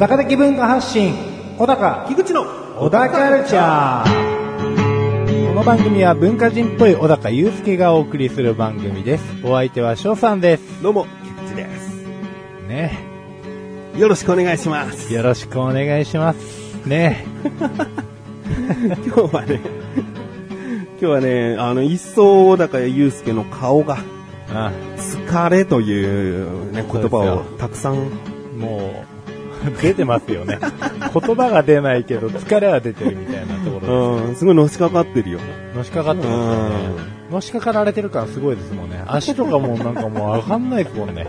高的文化発信、小高、樋口の小高カルチャー。この番組は文化人っぽい小高祐介がお送りする番組です。お相手は翔さんです。どうも、菊池です。ね。よろしくお願いします。よろしくお願いします。ね。今日はね、今日はね、あの、一層小高祐介の顔が、あ疲れというね、言葉をたくさん、もう、出てますよね。言葉が出ないけど疲れは出てるみたいなところうん、すごいのしかかってるよ。です。のしかかってますよね。のしかかられてる感すごいですもんね。足とかもなんかもう上がんないですもんね。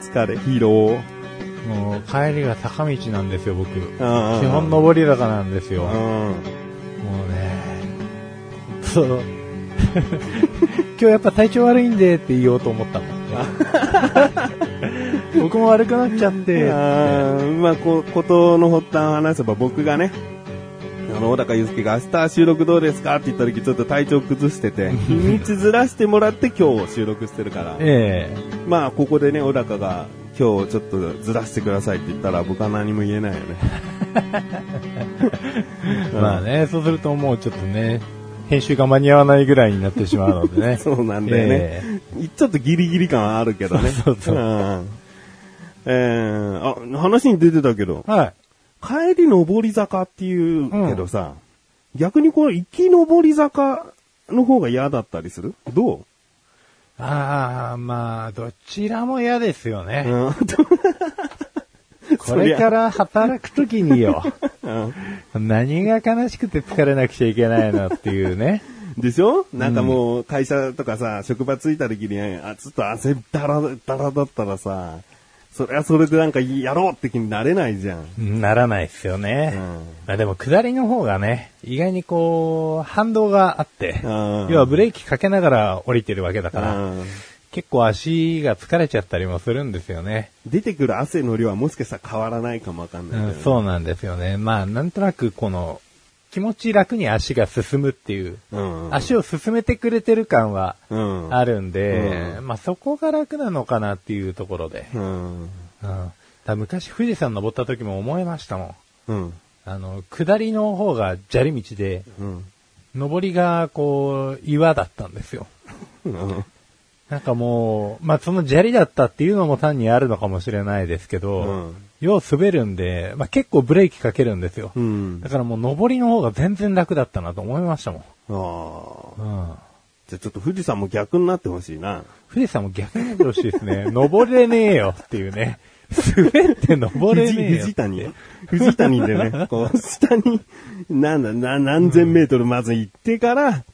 疲れ、疲労。もう帰りが坂道なんですよ、僕。基基本上り坂なんですよ。もううん。ね、そう。今日やっぱ体調悪いんでって言おうと思ったもん。僕も悪くなっちゃって。あーまあ、こ、ことの発端を話せば僕がね、あの、小高祐介が明日収録どうですかって言った時ちょっと体調崩してて、日にちずらしてもらって今日収録してるから。えまあ、ここでね、小高が今日ちょっとずらしてくださいって言ったら僕は何も言えないよね。え まあね、そうするともうちょっとね、編集が間に合わないぐらいになってしまうのでね。そうなんだよね。ちょっとギリギリ感はあるけどね。そうそうそんえー、あ、話に出てたけど、はい。帰り上り坂っていうけどさ、逆にこれ行き上り坂の方が嫌だったりする？どああ、まあ、どちらも嫌ですよう、ね。うん、これから働くときによ。うん何が悲しくて疲れなくちゃいけないのっていうね。でしょ？なんかもう会社とかさ、職場着いた時に、あ、ちょっと汗だらだらだったらさ、それはそれでなんかやろうって気になれないじゃん。ならないですよね。うんまあでも下りの方がね、意外にこう、反動があって、うん要はブレーキかけながら降りてるわけだから、うん結構足が疲れちゃったりもするんですよね。出てくる汗の量はもしかしたら変わらないかもわかんないね、うん、そうなんですよね。まあなんとなくこの、気持ち楽に足が進むっていう、うん。足を進めてくれてる感はうん。あるんで、うまあそこが楽なのかなっていうところで。うん。うん、昔富士山登った時も思いましたもん。うん。あの、下りの方が砂利道で、うん。上りがこう、岩だったんですよ。うん。なんかもう、まあその砂利だったっていうのも単にあるのかもしれないですけど、うん要滑るんで、まあ結構ブレーキかけるんですよ。うん。だからもう上りの方が全然楽だったなと思いましたもん。ああ。うん。じゃあちょっと富士山も逆になってほしいな。富士山も逆になってほしいですね。登れねえよっていうね。滑って登れねえよ。富士谷？富士谷でね、こう、下に、なんだ、な、何千メートルまず行ってから、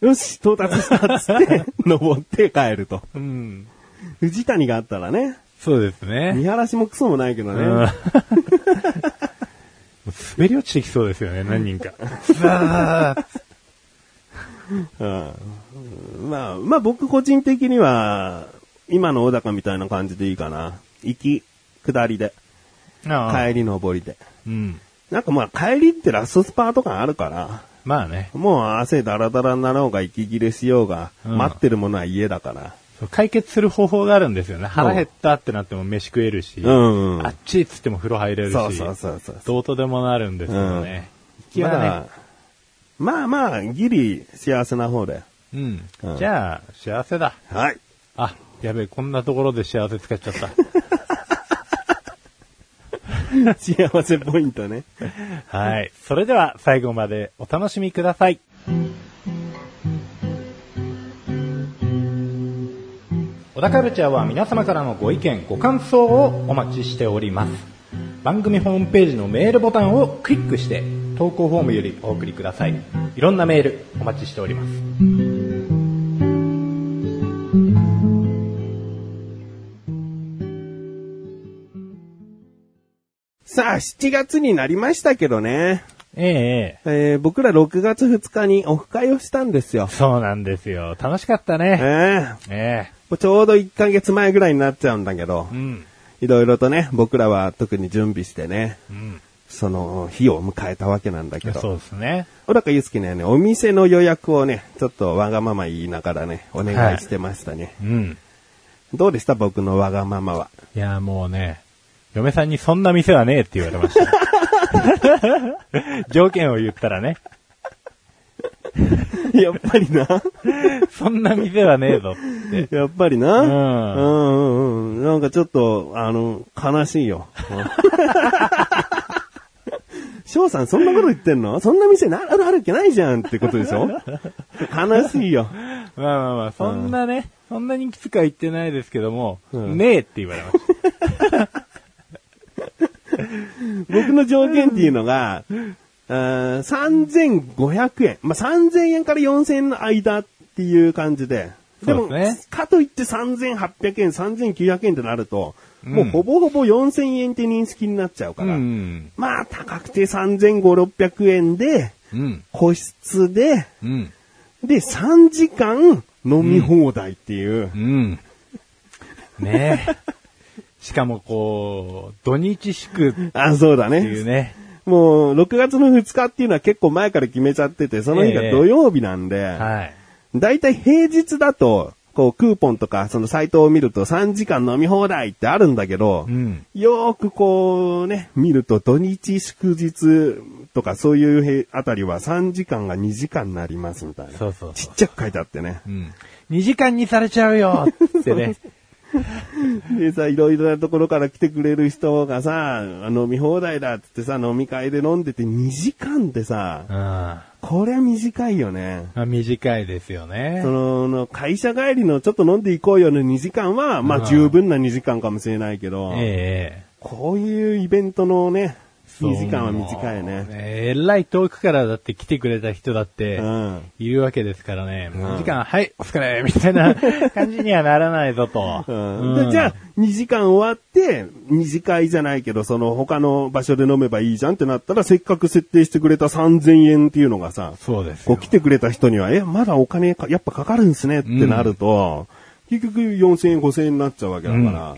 よし、到達したっつって、登って帰ると。うん。富士谷があったらね、そうですね。見晴らしもクソもないけどうんね。滑り落ちてきそうですよね、何人か。うんまあ、まあ僕個人的には、今の小高みたいな感じでいいかな。行き、下りで、ああ帰り登りで。うん。なんかまあ帰りってラストスパート感あるから、まあね。もう汗だらだらになろうが息切れしようが、うん待ってるものは家だから。解決する方法があるんですよね。腹減ったってなっても飯食えるし、うんうんあっちっつっても風呂入れるし、そうそうそうそう。どうとでもなるんですよね。気はねまだ、まあまあ、ギリ幸せな方で。うん。うんじゃあ、幸せだ。はい。あ、やべえ、こんなところで幸せ使っちゃった。幸せポイントね。はい。それでは最後までお楽しみください。田カルチャーは皆様からのご意見、ご感想をお待ちしております。番組ホームページのメールボタンをクリックして投稿フォームよりお送りください。いろんなメールお待ちしております。さあ、7月になりましたけどね。えええー僕ら6月2日にオフ会をしたんですよ。そうなんですよ。楽しかったえね。ええちょうど1ヶ月前ぐらいになっちゃうんだけどえ、うん。いろいろとね、僕らは特に準備してね、うん。その日を迎えたわけなんだけど。そうですね。小高祐介にはね、お店の予約をね、ちょっとわがまま言いながらね、お願いしてましたね。うん。どうでした？僕のわがままは。いや、もうね、嫁さんにそんな店はねえって言われました。条件を言ったらね、やっぱりな。そんな店はねえぞって。やっぱりな。うんうんうんうん。なんかちょっと、あの、悲しいよ。翔さん、そんなこと言ってんの？そんな店なあるあるわけないじゃんってことでしょ？悲しいよ。まあまあまあ、そんなね、そんなにきつくは言ってないですけども、うんねえって言われました。僕の条件っていうのが、あー3500円。まあ、3000円から4000円の間っていう感じで。でも、ねかといって3800円、3900円ってなると、もううんほぼほぼ4000円って認識になっちゃうかうら。ん。まあ、高くて3500、600円で、うん。個室で、うん。で、3時間飲み放題っていう。うん。ねえ。しかもこう、土日祝っあ、そうだていうね。ね。もう、6月の2日っていうのは結構前から決めちゃってて、その日が土曜日なんで、はい。だいたい平日だと、こう、クーポンとか、そのサイトを見ると3時間飲み放題ってあるんだけど、うん。よーくこうね、見ると土日祝日とかそういうへあたりは3時間が2時間になりますみたいな。そうそうそうちっちゃく書いてあってね。うん。2時間にされちゃうよってね。でさ、いろいろなところから来てくれる人がさ、飲み放題だってさ、飲み会で飲んでて2時間ってさこれ短いよね。あ短いですよねそ。の、の会社帰りのちょっと飲んでいこうよの2時間は、まうんあ十分な2時間かもしれないけど、ええこういうイベントのね、2時間は短いね。えらい遠くからだって来てくれた人だってうん。いるわけですからね。ん2時間、はい、お疲れみたいな感じにはならないぞと。うんでじゃあ、2時間終わって、二次会じゃないけど、その他の場所で飲めばいいじゃんってなったら、せっかく設定してくれた3000円っていうのがさ、そうですよこう来てくれた人には、え、まだお金かやっぱかかるんすねってなると、結局4000円、5000円になっちゃうわけだから、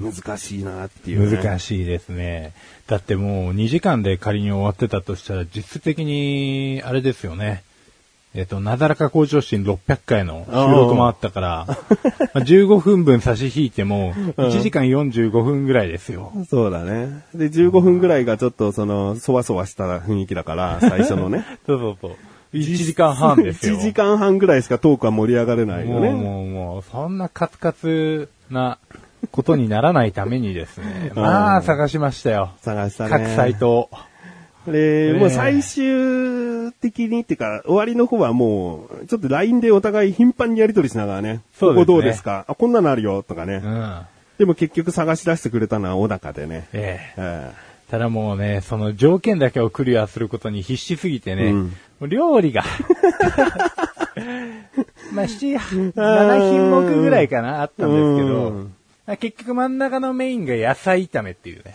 難しいなっていう、ね。難しいですね。だってもう2時間で仮に終わってたとしたら実質的に、あれですよね。えっ、と、なだらか向上心600回の収録もあったから、まあ15分分差し引いても、1時間45分ぐらいですよ。そうだね。で、15分ぐらいがちょっとその、そわそわした雰囲気だから、最初のね。そうそうそう。1時間半ですよ。1時間半ぐらいしかトークは盛り上がれないよね。もうもうもう、そんなカツカツなことにならないためにですね。まあ、探しましたよ。探したね。各サイトを。で、ねもう最終的にっていうか、終わりの方はもう、ちょっと LINE でお互い頻繁にやり取りしながらね。そうですねここどうですか？あ、こんなのあるよとかね。うん。でも結局探し出してくれたのは小高でね。ええ。えただもうね、その条件だけをクリアすることに必死すぎてね、うんもう料理が、まあ、七、7品目ぐらいかな、あったんですけうど結局真ん中のメインが野菜炒めっていうね。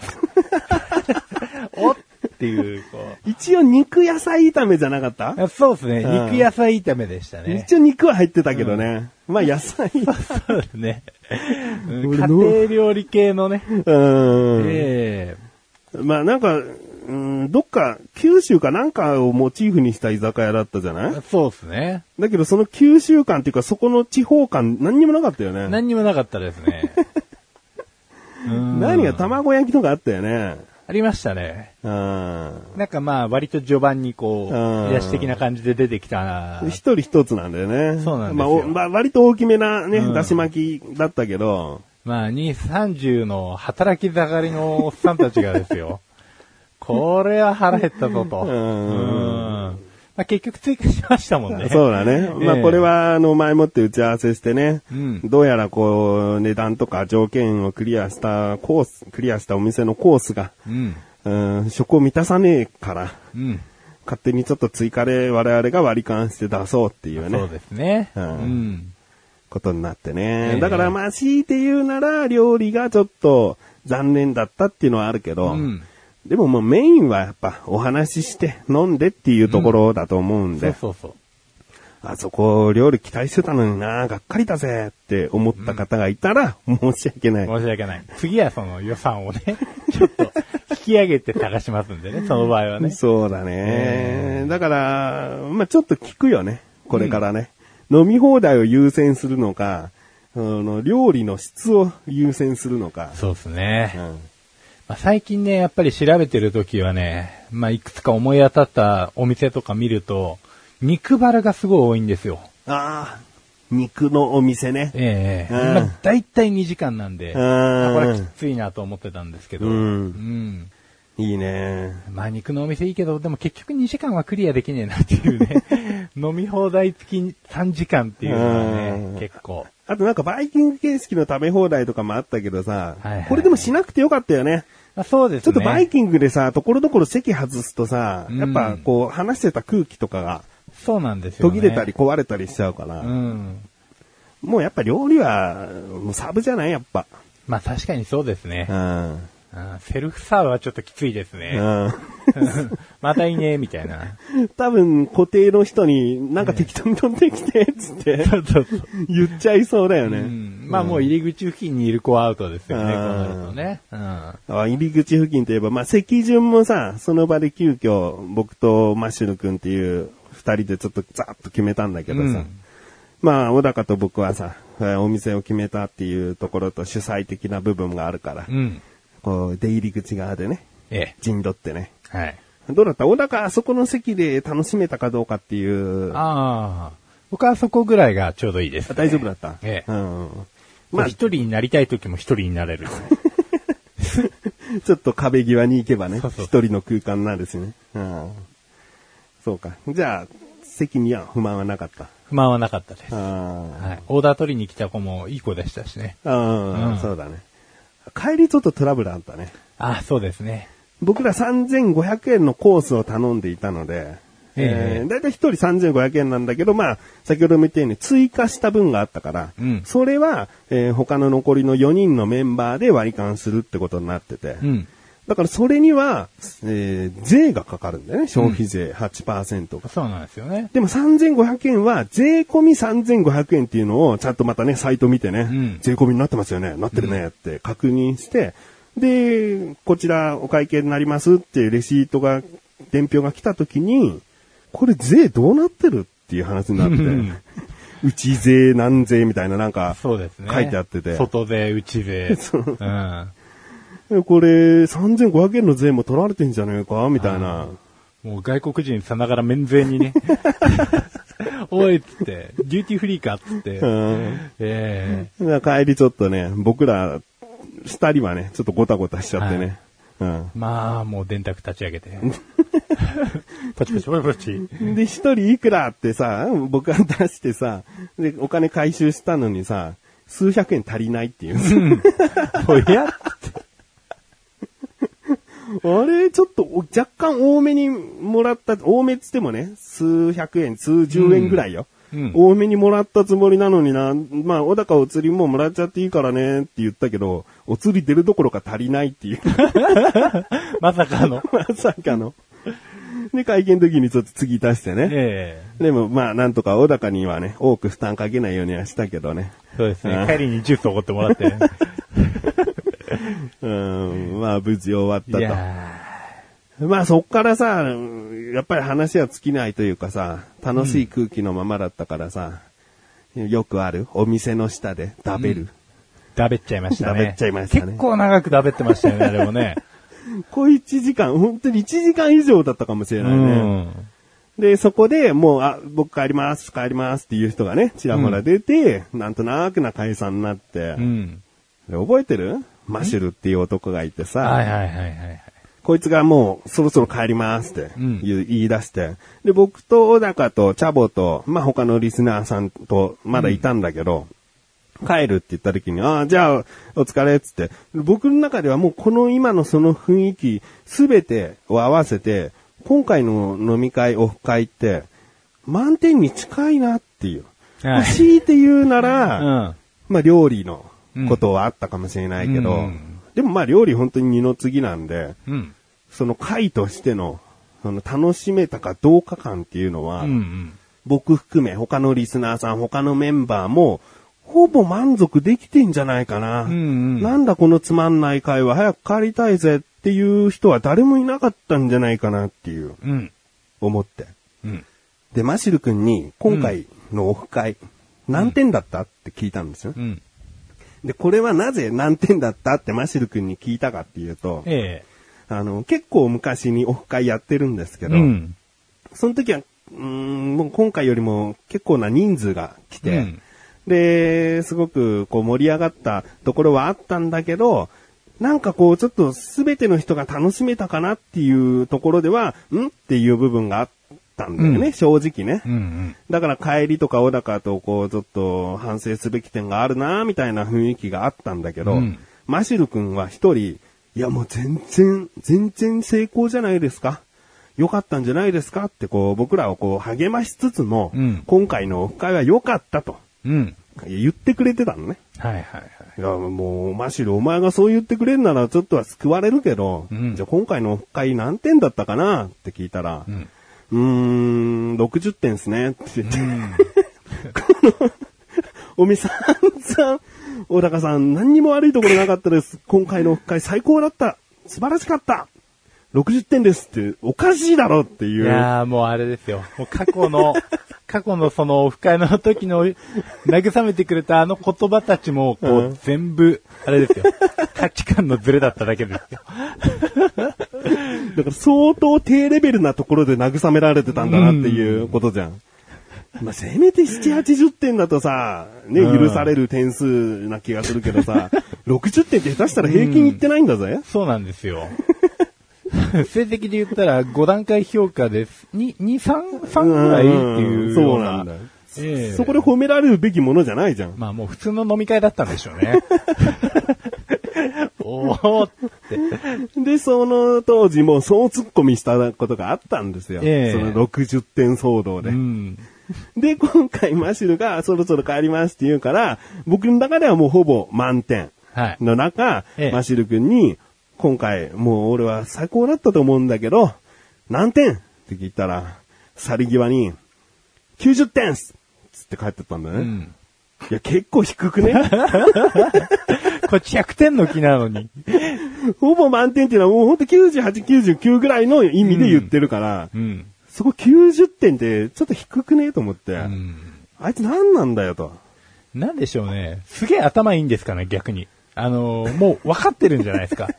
おっていう、こえ一応肉野菜炒めじゃなかった？う。そうですね、うん肉野菜炒めでしたね。一応肉は入ってたけどね。まあ野菜。そうですね。うん家庭料理系のね。うん。えまあなんか、うん、どっか、九州かなんかをモチーフにした居酒屋だったじゃない？えそうですね。だけどその九州感っていうかそこの地方感何にもなかったよね。何にもなかったですね。うん何が卵焼きとかあったよね。ありましたね。うん。なんかまあ割と序盤にこう、うん癒し的な感じで出てきた。一人一つなんだよね。そうなんですよまあ割と大きめなね、うんだし巻きだったけど、まあ2、30の働き盛りのおっさんたちがですよ。これは腹減ったぞと。うんうんまあ結局追加しましたもんね。そうだね。まあええこれは、あの、前もって打ち合わせしてね、うんどうやらこう、値段とか条件をクリアしたコース、クリアしたお店のコースが、うん。うん、食を満たさねえから、うん。勝手にちょっと追加で我々が割り勘して出そうっていうね。そうですね。うんうん。ことになってえね。えだからまあ強いて言うなら料理がちょっと残念だったっていうのはあるけど、うんでももうメインはやっぱお話しして飲んでっていうところだと思うんで、そうそうそう。あそこ料理期待してたのにな、がっかりだぜって思った方がいたら申し訳ない。申し訳ない。次はその予算をね、ちょっと引き上げて探しますんでね、その場合はね。そうだね。だから、まあちょっと聞くよね。これからね。飲み放題を優先するのか、あの料理の質を優先するのか。そうですね。うんまあ、最近ね、やっぱり調べてる時はね、まあ、いくつか思い当たったお店とか見ると、肉バルがすごい多いんですよ。ああ、肉のお店ね。ええうんまあ、大体2時間なんで、これきついなと思ってたんですけど、うんうんいいね。まあ肉のお店いいけど、でも結局2時間はクリアできねえなっていうね。飲み放題付き3時間っていうのはうんね、結構。あとなんかバイキング形式の食べ放題とかもあったけどさ、はいはいこれでもしなくてよかったよね。まあ、そうですね。ちょっとバイキングでさ、ところどころ席外すとさ、うんやっぱこう話してた空気とかがそうなんですよ、ね。途切れたり壊れたりしちゃうから、うん。もうやっぱ料理はもうサブじゃないやっぱ。まあ確かにそうですねう。ん。うんセルフサーブはちょっときついですね。うん。またいいね、みたいな。多分固定の人になんか適当に取ってきて、つってそうそうそう。言っちゃいそうだようね。ん、まあもう入り口付近にいる子はアウトですよね、こううんなるとね。うん。あ入り口付近といえば、まあ、席順もさ、その場で急遽、僕とマッシュル君っていう二人でちょっとザーッと決めたんだけどさ、うんまあ、小高と僕はさ、えーお店を決めたっていうところと主催的な部分があるから、うん。こう、出入り口側でね、え陣取ってね。え。はい。どうだった？小高あそこの席で楽しめたかどうかっていう、ああ。僕はそこぐらいがちょうどいいです、ね。大丈夫だった？ええうん。まあ、まあ、一人になりたい時も一人になれる。ちょっと壁際に行けばね、一人の空間になるしね。うん。そうか。じゃあ、席には不満はなかった？不満はなかったです。あはい。オーダー取りに来た子もいい子でしたしね。うんそうだね。帰りちょっとトラブルあったね。ああ、そうですね。僕ら3500円のコースを頼んでいたので、えええーだいたい1人3500円なんだけど、まあ、先ほども言ったように追加した分があったから、うんそれは、えー他の残りの4人のメンバーで割り勘するってことになってて、うん。だからそれには、えー税がかかるんだよね、消費税8%が。そうなんですよね。でも3500円は税込み3500円っていうのをちゃんとまたね、サイト見てね、うん税込みになってますよね、なってるねって確認して、で、こちらお会計になりますっていうレシートが、伝票が来た時に、これ税どうなってるっていう話になってうん、内税何税みたいななんか、そうですね。書いてあってて外税、内税。うん。これ3500円の税も取られてんじゃねえか？みたいな。もう外国人さながら免税にね。おいっつって、デューティーフリーかっつって。うんええだから帰りちょっとね、僕ら二人はね、ちょっとゴタゴタしちゃってね。うんまあ、もう電卓立ち上げて。パチパチパチパチ。で、一人いくらってさ、僕が出してさ、で、お金回収したのにさ、数百円足りないっていう。おやあれ、ちょっとお若干多めにもらった、多めっつってもね、数百円、数十円ぐらいよ。うん多めにもらったつもりなのにな、まあ、小高お釣りももらっちゃっていいからねって言ったけど、お釣り出るどころか足りないっていう。まさかの。まさかの。で、会見の時にちょっと次出してね。ええでも、まあ、なんとか小高にはね、多く負担かけないようにはしたけどね。そうですね。うん帰りにジュースおごってもらって。うん、まあ、無事終わったいと。やまあ、そっからさ、やっぱり話は尽きないというかさ、楽しい空気のままだったからさ、よくあるお店の下で食べる。ーだべっちゃいましたね。だべっちゃいましたね結構長くだべってましたよね、あれもね。こう1時間、本当に1時間以上だったかもしれうないね。ん。で、そこでもう、あ、僕帰ります、帰りますっていう人がね、ちらほら出て、なんとなくな解散になって、うん。で覚えてる？マシュルっていう男がいてさ、はいはいはいはい。こいつがもうそろそろ帰りますってうん言い出して、で、僕と小高とチャボと、まあ、他のリスナーさんとまだいたんだけど、帰るって言った時に、ああ、じゃあ、お疲れっつって、僕の中ではもうこの今のその雰囲気すべてを合わせて、今回の飲み会、オフ会って、満点に近いなっていう。はい強いて言うなうら、ん。まあ料理のことはあったかもしれないけど、うんでもまあ料理本当に二の次なんで、うん。その会としての、その楽しめたかどうか感っていうのは、うんうん。僕含め他のリスナーさん、他のメンバーも、ほぼ満足できてんじゃないかな。うんうんなんだこのつまんない会は早く帰りたいぜっっていう人は誰もいなかったんじゃないかなっていう、うん。思って。うん。で、マシル君に、今回のオフ会、何点だった？って聞いたんですよ。うん。で、これはなぜ何点だったってマシル君に聞いたかっていうと、えあの、結構昔にオフ会やってるんですけえ。ど、うん。その時は、うーん、もう今回よりも結構な人数が来て、うんで、すごくこう盛り上がったところはあったんだけど、なんかこうちょっとすべての人が楽しめたかなっていうところでは、んっていう部分があったんだよね、うん正直ね。うんうん。だから帰りとか小高とこうちょっと反省すべき点があるなみたいな雰囲気があったんだけど、うんマシル君は一人、いやもう全然、全然成功じゃないですか。良かったんじゃないですかってこう僕らをこう励ましつつも、うん今回のオフ会は良かったとうん。言ってくれてたのね。はいはいはい。いや、もう、マシル、お前がそう言ってくれるならちょっとは救われるけど、うんじゃあ今回のオフ会何点だったかなって聞いたら、うん。うーん、60点ですね。って言って、この、おみさんさん、小高さん、何にも悪いところなかったです。今回のオフ会最高だった。素晴らしかった。60点ですって、おかしいだろっていう。いやーもうあれですよ。もう過去の、過去のそのオフ会の時の慰めてくれたあの言葉たちも、こう、うん全部、あれですよ。価値観のズレだっただけですよ。だから相当低レベルなところで慰められてたんだなっていうことじゃん。まあ、せめて7、80点だとさ、ね、うん許される点数な気がするけどさ、60点って下手したら平均いってないんだぜ。そうなんですよ。成績で言ったら5段階評価です。2、2、3、3ぐらいっていうそような。んだよ。ええそこで褒められるべきものじゃないじゃん。まあもう普通の飲み会だったんでしょうね。おーって。で、その当時もそう突っ込みしたことがあったんですよ。ええその60点騒動で。うん。で、今回マシルがそろそろ帰りますって言うから、僕の中ではもうほぼ満点はい。の中、ええマシル君に、今回もう俺は最高だったと思うんだけど、何点？って聞いたら、去り際に、90点っすつって帰ってったんだね。うん。いや、結構低くね？こっち100点の気なのに。ほぼ満点っていうのはもうほんと98、99ぐらいの意味で言ってるから、うん。そこ90点ってちょっと低くね？と思って、うん。あいつ何なんだよと。なんでしょうね。すげえ頭いいんですかね、逆に。あのーもう分かってるんじゃないですか。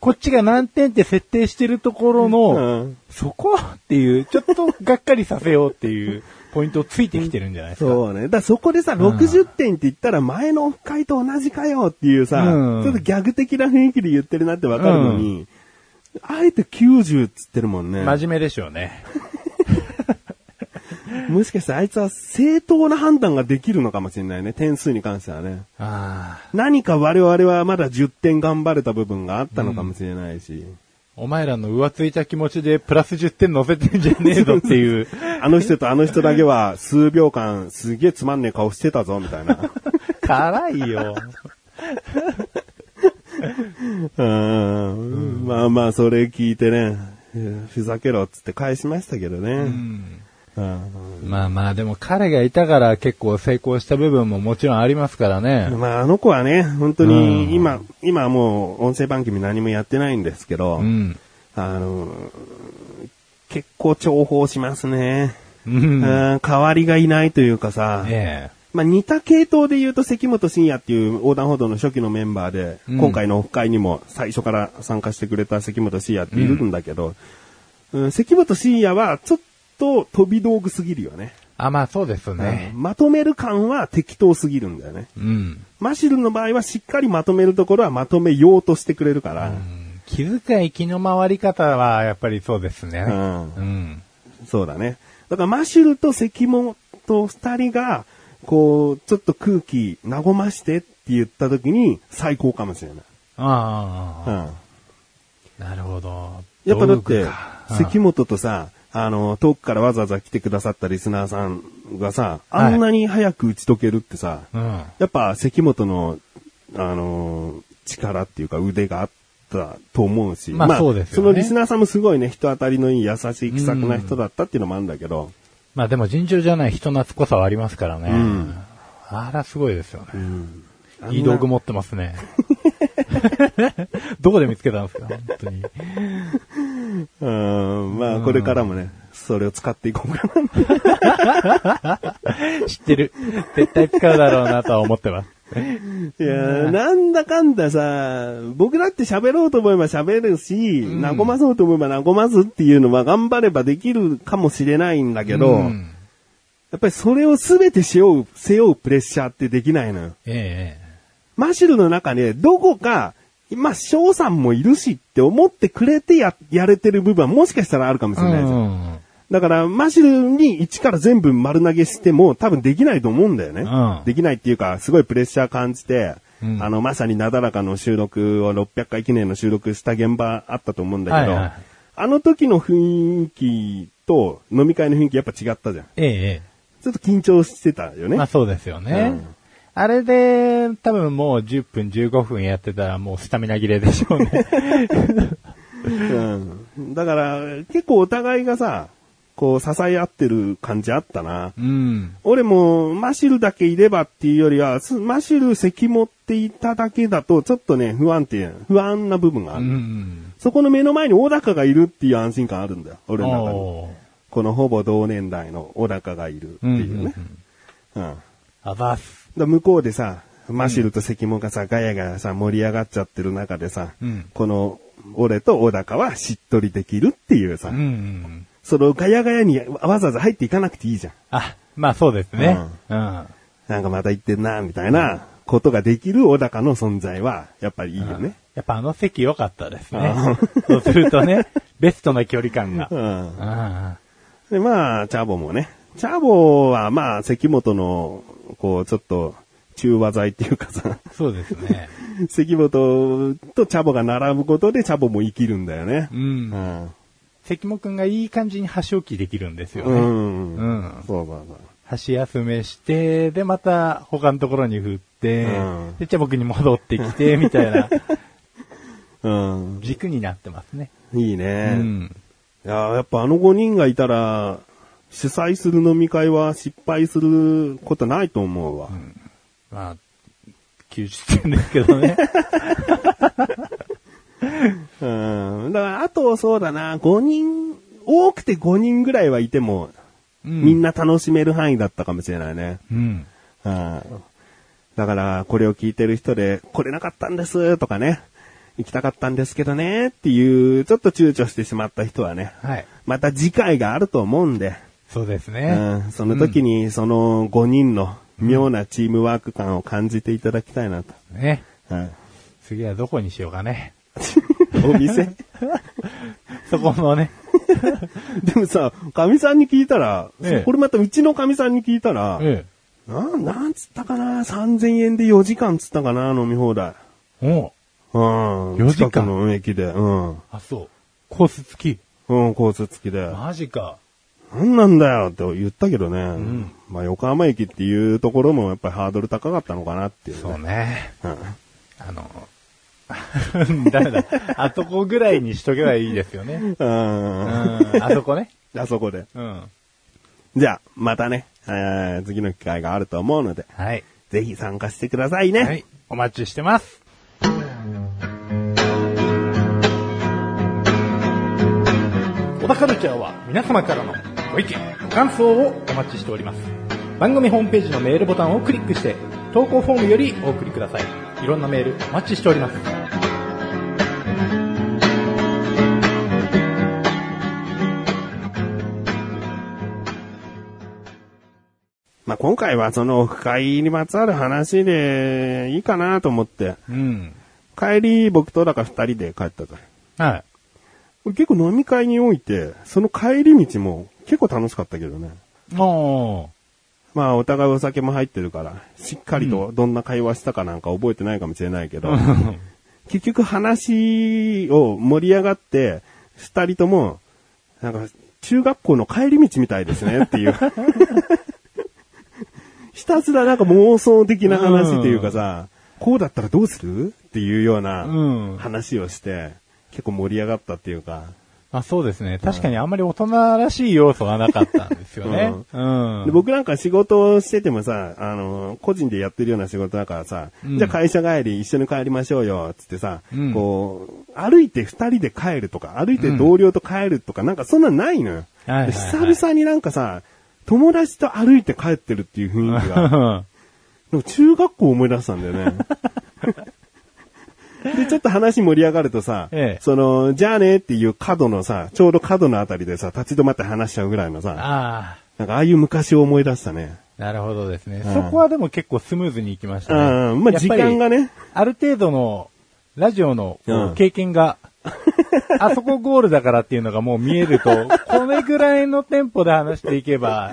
こっちが何点って設定してるところの、うんそこっていう、ちょっとがっかりさせようっていうポイントをついてきてるんじゃないですか。そうね。だそこでさ、60点って言ったら前のオフ会と同じかよっていうさ、うんちょっとギャグ的な雰囲気で言ってるなってわかるのに、あえて90っつってるもんね。真面目でしょうね。もしかしてあいつは正当な判断ができるのかもしれないね。点数に関してはね。何か我々はまだ10点頑張れた部分があったのかもしれないし。お前らの浮ついた気持ちでプラス10点乗せてんじゃねえぞっていう。あの人とあの人だけは数秒間すげえつまんねえ顔してたぞ、みたいな。辛いよ。うんまあまあ、それ聞いてね、ふざけろっつって返しましたけどね。うんまあまあ、でも彼がいたから結構成功した部分ももちろんありますからね。まあ、あの子はね、本当うんに今、今はもう音声番組何もやってないんですけど、うん。あの、結構重宝しますね。う。うんん、代わりがいないというかさ、えまあ、似た系統で言うと関本慎也っていう横断歩道の初期のメンバーで、うん今回のオフ会にも最初から参加してくれた関本慎也っているんだけど、うん関本慎也はちょっと飛び道具すぎるよね。えあ、まあそうですね。まとめる感は適当すぎるんだよね。うん。マシルの場合はしっかりまとめるところはまとめようとしてくれるから、気遣い気の回り方はやっぱりそうですね。うんうん。そうだね。だからマシュルと関本二人が、こう、ちょっと空気和ましてって言った時に最高かもしれない。ああ、うん。なるほど。やっぱだってか、関本とさ、あの、遠くからわざわざ来てくださったリスナーさんがさ、あんなに早く打ち解けるってさ、うん。やっぱ関本の、あのー力っていうか腕があったと思うし、まあそうですよねそのリスナーさんもすごいね、人当たりのいい優しい気さくな人だったっていうのもあるんだけど、まあでも尋常じゃない人懐っこさはありますからね。うんあらすごいですよね。いい道具持ってますね。どこで見つけたんですか？本当に。うん、まあ、これからもね、それを使っていこうかな。知ってる。絶対使うだろうなとは思ってます。いや、なんだかんださ、僕だって喋ろうと思えば喋るし、和まそうと思えば和ますっていうのは頑張ればできるかもしれないんだけど、うんやっぱりそれを全て背負う、背負うプレッシャーってできないのよ。ええマシュルの中でどこか、まあ、翔さんもいるしって思ってくれてや、やれてる部分はもしかしたらあるかもしええれないじゃん。うんだから、マシュルに一から全部丸投げしても多分できないと思うんだよね。うんできないっていうか、すごいプレッシャー感じて、うんあの、まさになだらかの収録を600回記念の収録した現場あったと思うんだけど、はいはいあの時の雰囲気と飲み会の雰囲気やっぱ違ったじゃん。えええちょっと緊張してたよえね。まあそうですよね。うんあれで、多分もう10分15分やってたらもうスタミナ切れでしょうね。うん。だから、結構お互いがさ、こう支え合ってる感じあったな。うん。俺も、マシルだけいればっていうよりは、すマシル席持っていただけだと、ちょっとね、不安定、不安な部分があうる。ん。そこの目の前に小高がいるっていう安心感あるんだよ。俺の中に。このほぼ同年代の小高がいるっていうね。うん。だかあざっす。ら向こうでさ、マシルと関門がさ、ガヤガヤさ、盛り上がっちゃってる中でさ、うんこの、俺と小高はしっとりできるっていうさ、うんうん。そのガヤガヤにわざわざ入っていかなくていいじゃん。あ、まあそうですね。うん。なんかまた言ってんな、みたいなことができる小高の存在は、やっぱりいいよね。やっぱあの席良かったですね。そうするとね、ベストな距離感が。うん。あで、まあ、チャボもね。チャボは、まあ、関本の、こう、ちょっと、中和剤っていうかさ、あそうですね。関本とチャボが並ぶことでチャボも生きるんだよねう。。うんん。関本くんがいい感じに箸置きできるんですようね。ん。うんそうそうそう。箸休めして、で、また他のところに振って、うんで、じゃあ僕に戻ってきて、みたいなうん。軸になってますね。いいうね。ん。いやーやっぱあの5人がいたら、主催する飲み会は失敗することないと思うわ。まあ、90点ですけどね。うん。だから、あとそうだな、5人、多くて5人ぐらいはいても、みんな。な楽しめる範囲だったかもしれないね。うん。うん。だから、これを聞いてる人で、来れなかったんですとかね、行きたかったんですけどねっていう、ちょっと躊躇してしまった人はね、はい。また次回があると思うんで、そうですうね。ん、その時にその5人の妙なチームワーク感を感じていただきたいなと。ね。うん次はどこにしようかね。お店？そこのね。でもさ、神さんに聞いたら、ええこれまたうちの神さんに聞いたら、えな、なんつったかな ?3000 円で4時間つったかな？飲み放題。え。おううん。4時間近くの駅で。うん。あ、そう。コース付き。うん、コース付きで。マジか。なんなんだよって言ったけどね。んまあ横浜駅っていうところもやっぱりハードル高かったのかなっていう、ね。そうね。うん。あの、ダメだ。あそこぐらいにしとけばいいですよね。うん。うん。あそこね。あそこで。うん。じゃあ、またね、えー次の機会があると思うので、はい。ぜひ参加してくださいね。はい。お待ちしてます。小田カルチャーは皆様からのご意見、ご感想をお待ちしております。番組ホームページのメールボタンをクリックして、投稿フォームよりお送りください。いろんなメールお待ちしております。まあ今回はそのオフ会にまつわる話でいいかなと思って、うん。帰り僕とだから二人で帰ったと。はい。結構飲み会において、その帰り道も結構楽しかったけどね。おー。まあお互いお酒も入ってるから、しっかりとどんな会話したかなんか覚えてないかもしれないけど、結局話を盛り上がって、二人とも、なんか中学校の帰り道みたいですねっていう。ひたすらなんか妄想的な話っていうかさ、こうだったらどうするっていうようなうん話をして、結構盛り上がったっていうか、あそうですね。確かにあんまり大人らしい要素はなかったんですよね。うん。で僕なんか仕事をしててもさ、あの、個人でやってるような仕事だからさ、うんじゃあ会社帰り一緒に帰りましょうよ、つってさ、うんこう、歩いて二人で帰るとか、歩いて同僚と帰るとか、なんかそんなんないのよ。はいはいはいで久々になんかさ、友達と歩いて帰ってるっていう雰囲気が、中学校思い出したんだよね。で、ちょっと話盛り上がるとさ、ええその、じゃあねっていう角のさ、ちょうど角のあたりでさ、立ち止まって話しちゃうぐらいのさ、あなんかああいう昔を思い出したね。あ、なるほどですね。うんそこはでも結構スムーズにいきましたね。うん、まあ時間がね、ある程度のラジオの経験が、あそこゴールだからっていうのがもう見えると、これぐらいのテンポで話していけば、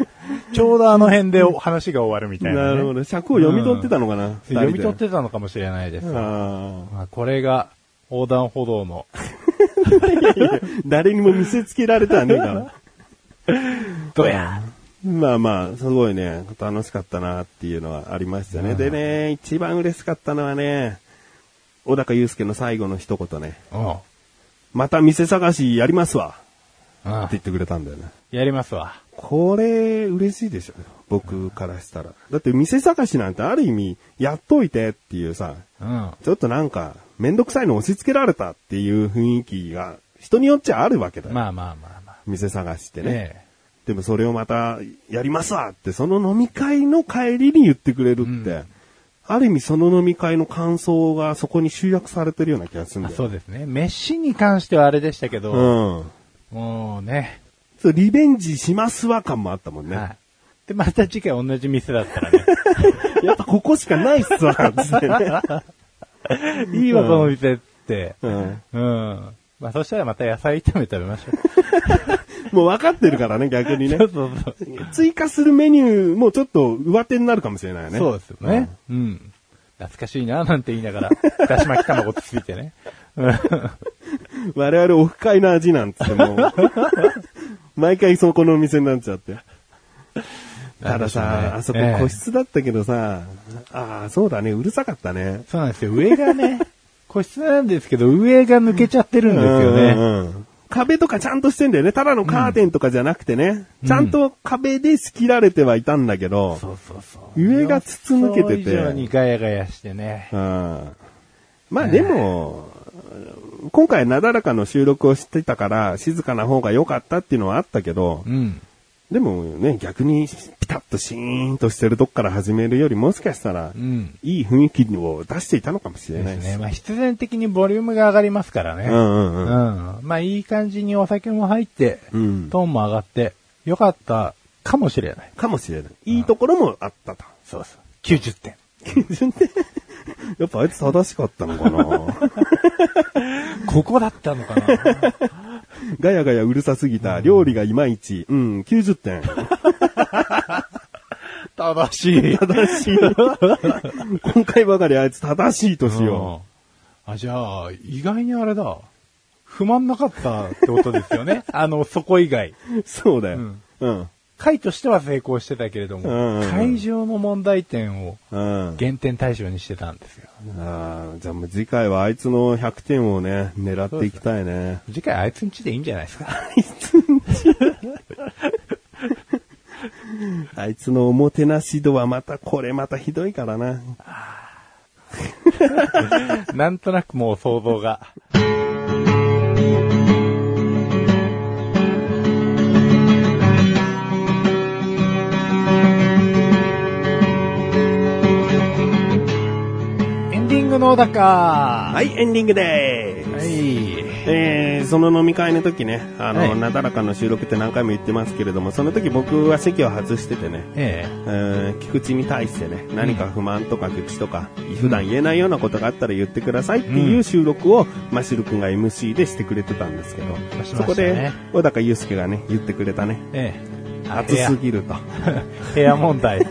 ちょうどあの辺で話が終わるみたいな、ね。なるほど。尺を読み取ってたのかな、二人で読み取ってたのかもしれないです。あまあこれが横断歩道の、ー 誰にも見せつけられたらねえから。どうやまあまあ、すごいね、楽しかったなっていうのはありましたね。うんでね、一番嬉しかったのはね、小高祐介の最後の一言ね、うん。また店探しやりますわうんって言ってくれたんだよね。やりますわ。これ、嬉しいでしょ。僕からしたら。だって店探しなんてある意味、やっといてっていうさ、うん。ちょっとなんか、めんどくさいの押し付けられたっていう雰囲気が、人によっちゃあるわけだよ。まあまあまあまあ。店探しってね。ねでもそれをまた、やりますわって、その飲み会の帰りに言ってくれるって、うんある意味その飲み会の感想がそこに集約されてるような気がするんあだよ。そうですね。飯に関してはあれでしたけど、うん。もうね。そう、リベンジしますわ感もあったもんね。はい。で、また次回同じ店だったらね。やっぱここしかないっすわ、つってね。いいわ、この店って。うん。うん。まあ、そしたらまた野菜炒め食べましょう。もう分かってるからね、逆にねそ。うそうそう。追加するメニューもちょっと上手になるかもしれないよね。そうですよね。うん。懐かしいな、なんて言いながら、だし巻き卵つついてね。うん我々オフ会の味なんつってもう、毎回そこのお店になっちゃって。たださ、あそこ個室だったけどさ、ああ、そうだね、うるさかったね。そうなんですよ。上がね、個室なんですけど、上が抜けちゃってるんですようんね。うんうん壁とかちゃんとしてんだよね。ただのカーテンとかじゃなくてね。ちゃんと壁で仕切られてはいたんだけど、そうそうそう。上が筒抜けてて予想以上にガヤガヤしてね。うんまあでも、今回なだらかの収録をしてたから静かな方が良かったっていうのはあったけど、うん。でもね、逆にピタッとシーンとしてるとこから始めるよりもしかしたらう、ん。いい雰囲気を出していたのかもしれないですね。まあ、必然的にボリュームが上がりますからね。うんうんうん。うん。まあ、いい感じにお酒も入って、うんトーンも上がって、よかったかもしれない。かもしれない。いいところもあったと。そうそう。90点。やっぱあいつ正しかったのかな？ここだったのかな？ガヤガヤうるさすぎた。料理がいまいち。うん、90点。正しい。正しい。今回ばかりあいつ正しいとしようんあ、じゃあ、意外にあれだ。不満なかったってことですよね。あの、そこ以外。う。そうだよ。うんうん。会としては成功してたけれども、うんうんうん会場の問題点をうん。減点対象にしてたんですよ。ああ、じゃあもう次回はあいつの100点をね、狙っていきたいね。次回あいつんちでいいんじゃないですか。あいつのおもてなし度はまた、これまたひどいからな。なんとなくもう想像が。グの小高ははい、エンディングでーす。い。えー、その飲み会の時ね、あの、はいなだらかの収録って何回も言ってますけれども、その時僕は席を外しててね、ええー菊池に対してね、何か不満とか菊池とか、普段言えないようなことがあったら言ってくださいっていう収録を、マシル君が MC でしてくれてたんですけど、しましたねそこで、小高祐介がね、言ってくれたね、え。え暑すぎると。部屋問題。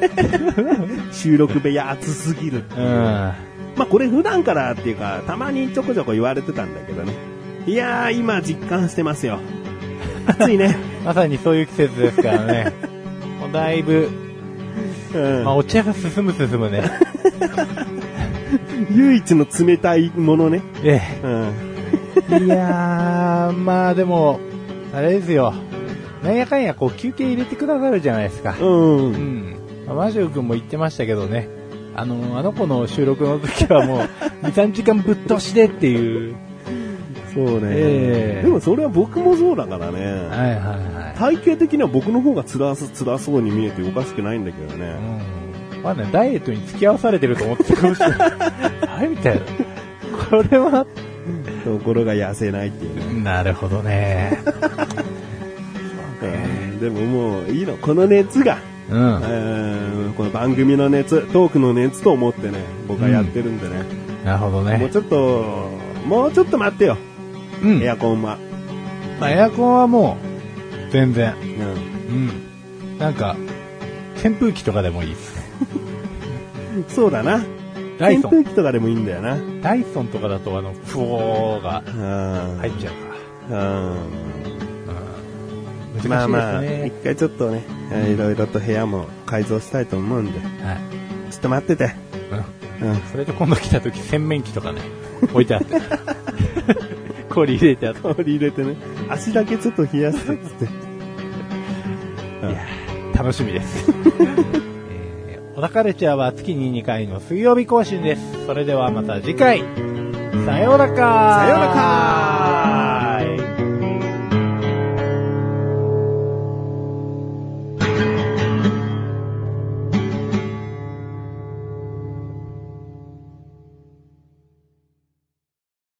収録部屋暑すぎる。うん。まあこれ普段からっていうか、たまにちょこちょこ言われてたんだけどね。いやー、今実感してますよ。暑いね。まさにそういう季節ですからね。もうだいぶ、うんまあ、お茶が進む進むね。唯一の冷たいものね。えうん。え。いやー、まあでも、あれですよ。なんやかんやこう休憩入れてくださるじゃないですか。うん。う。ん。まあマジオ君も言ってましたけどね。あの、あの子の収録の時はもう、2、3時間ぶっ通しでっていう。そうね、ええでもそれは僕もそうだからね。はいはいはい。体型的には僕の方が辛す辛そうに見えておかしくないんだけどね。うん。まあね、ダイエットに付き合わされてると思ってたかもしれない。はい、みたいな。これは、ところが痩せないっていうね。なるほどね。うんでももういいの。この熱が、うん。えーこの番組の熱、トークの熱と思ってね、僕はやってるんでね。なるほどね。もうちょっと、もうちょっと待ってよ。うん。エアコンは。まあ、エアコンはもう、全然。うんうん。なんか、扇風機とかでもいいです。そうだな。ダイソン。扇風機とかでもいいんだよな。ダイソンとかだと、あの、フォーがうん入っちゃうから。うんうん。難しいですね。まあまあ、一回ちょっとね、えーいろいろと部屋も改造したいと思うんで、はい。ちょっと待ってて。うん。うん。それで今度来た時、洗面器とかね、置いてあって。氷入れてあって。氷入れてね、足だけちょっと冷やしてっつって。いやー楽しみです。えー、小田カルチャーは月に2回の水曜日更新です。それではまた次回。さようならさようなら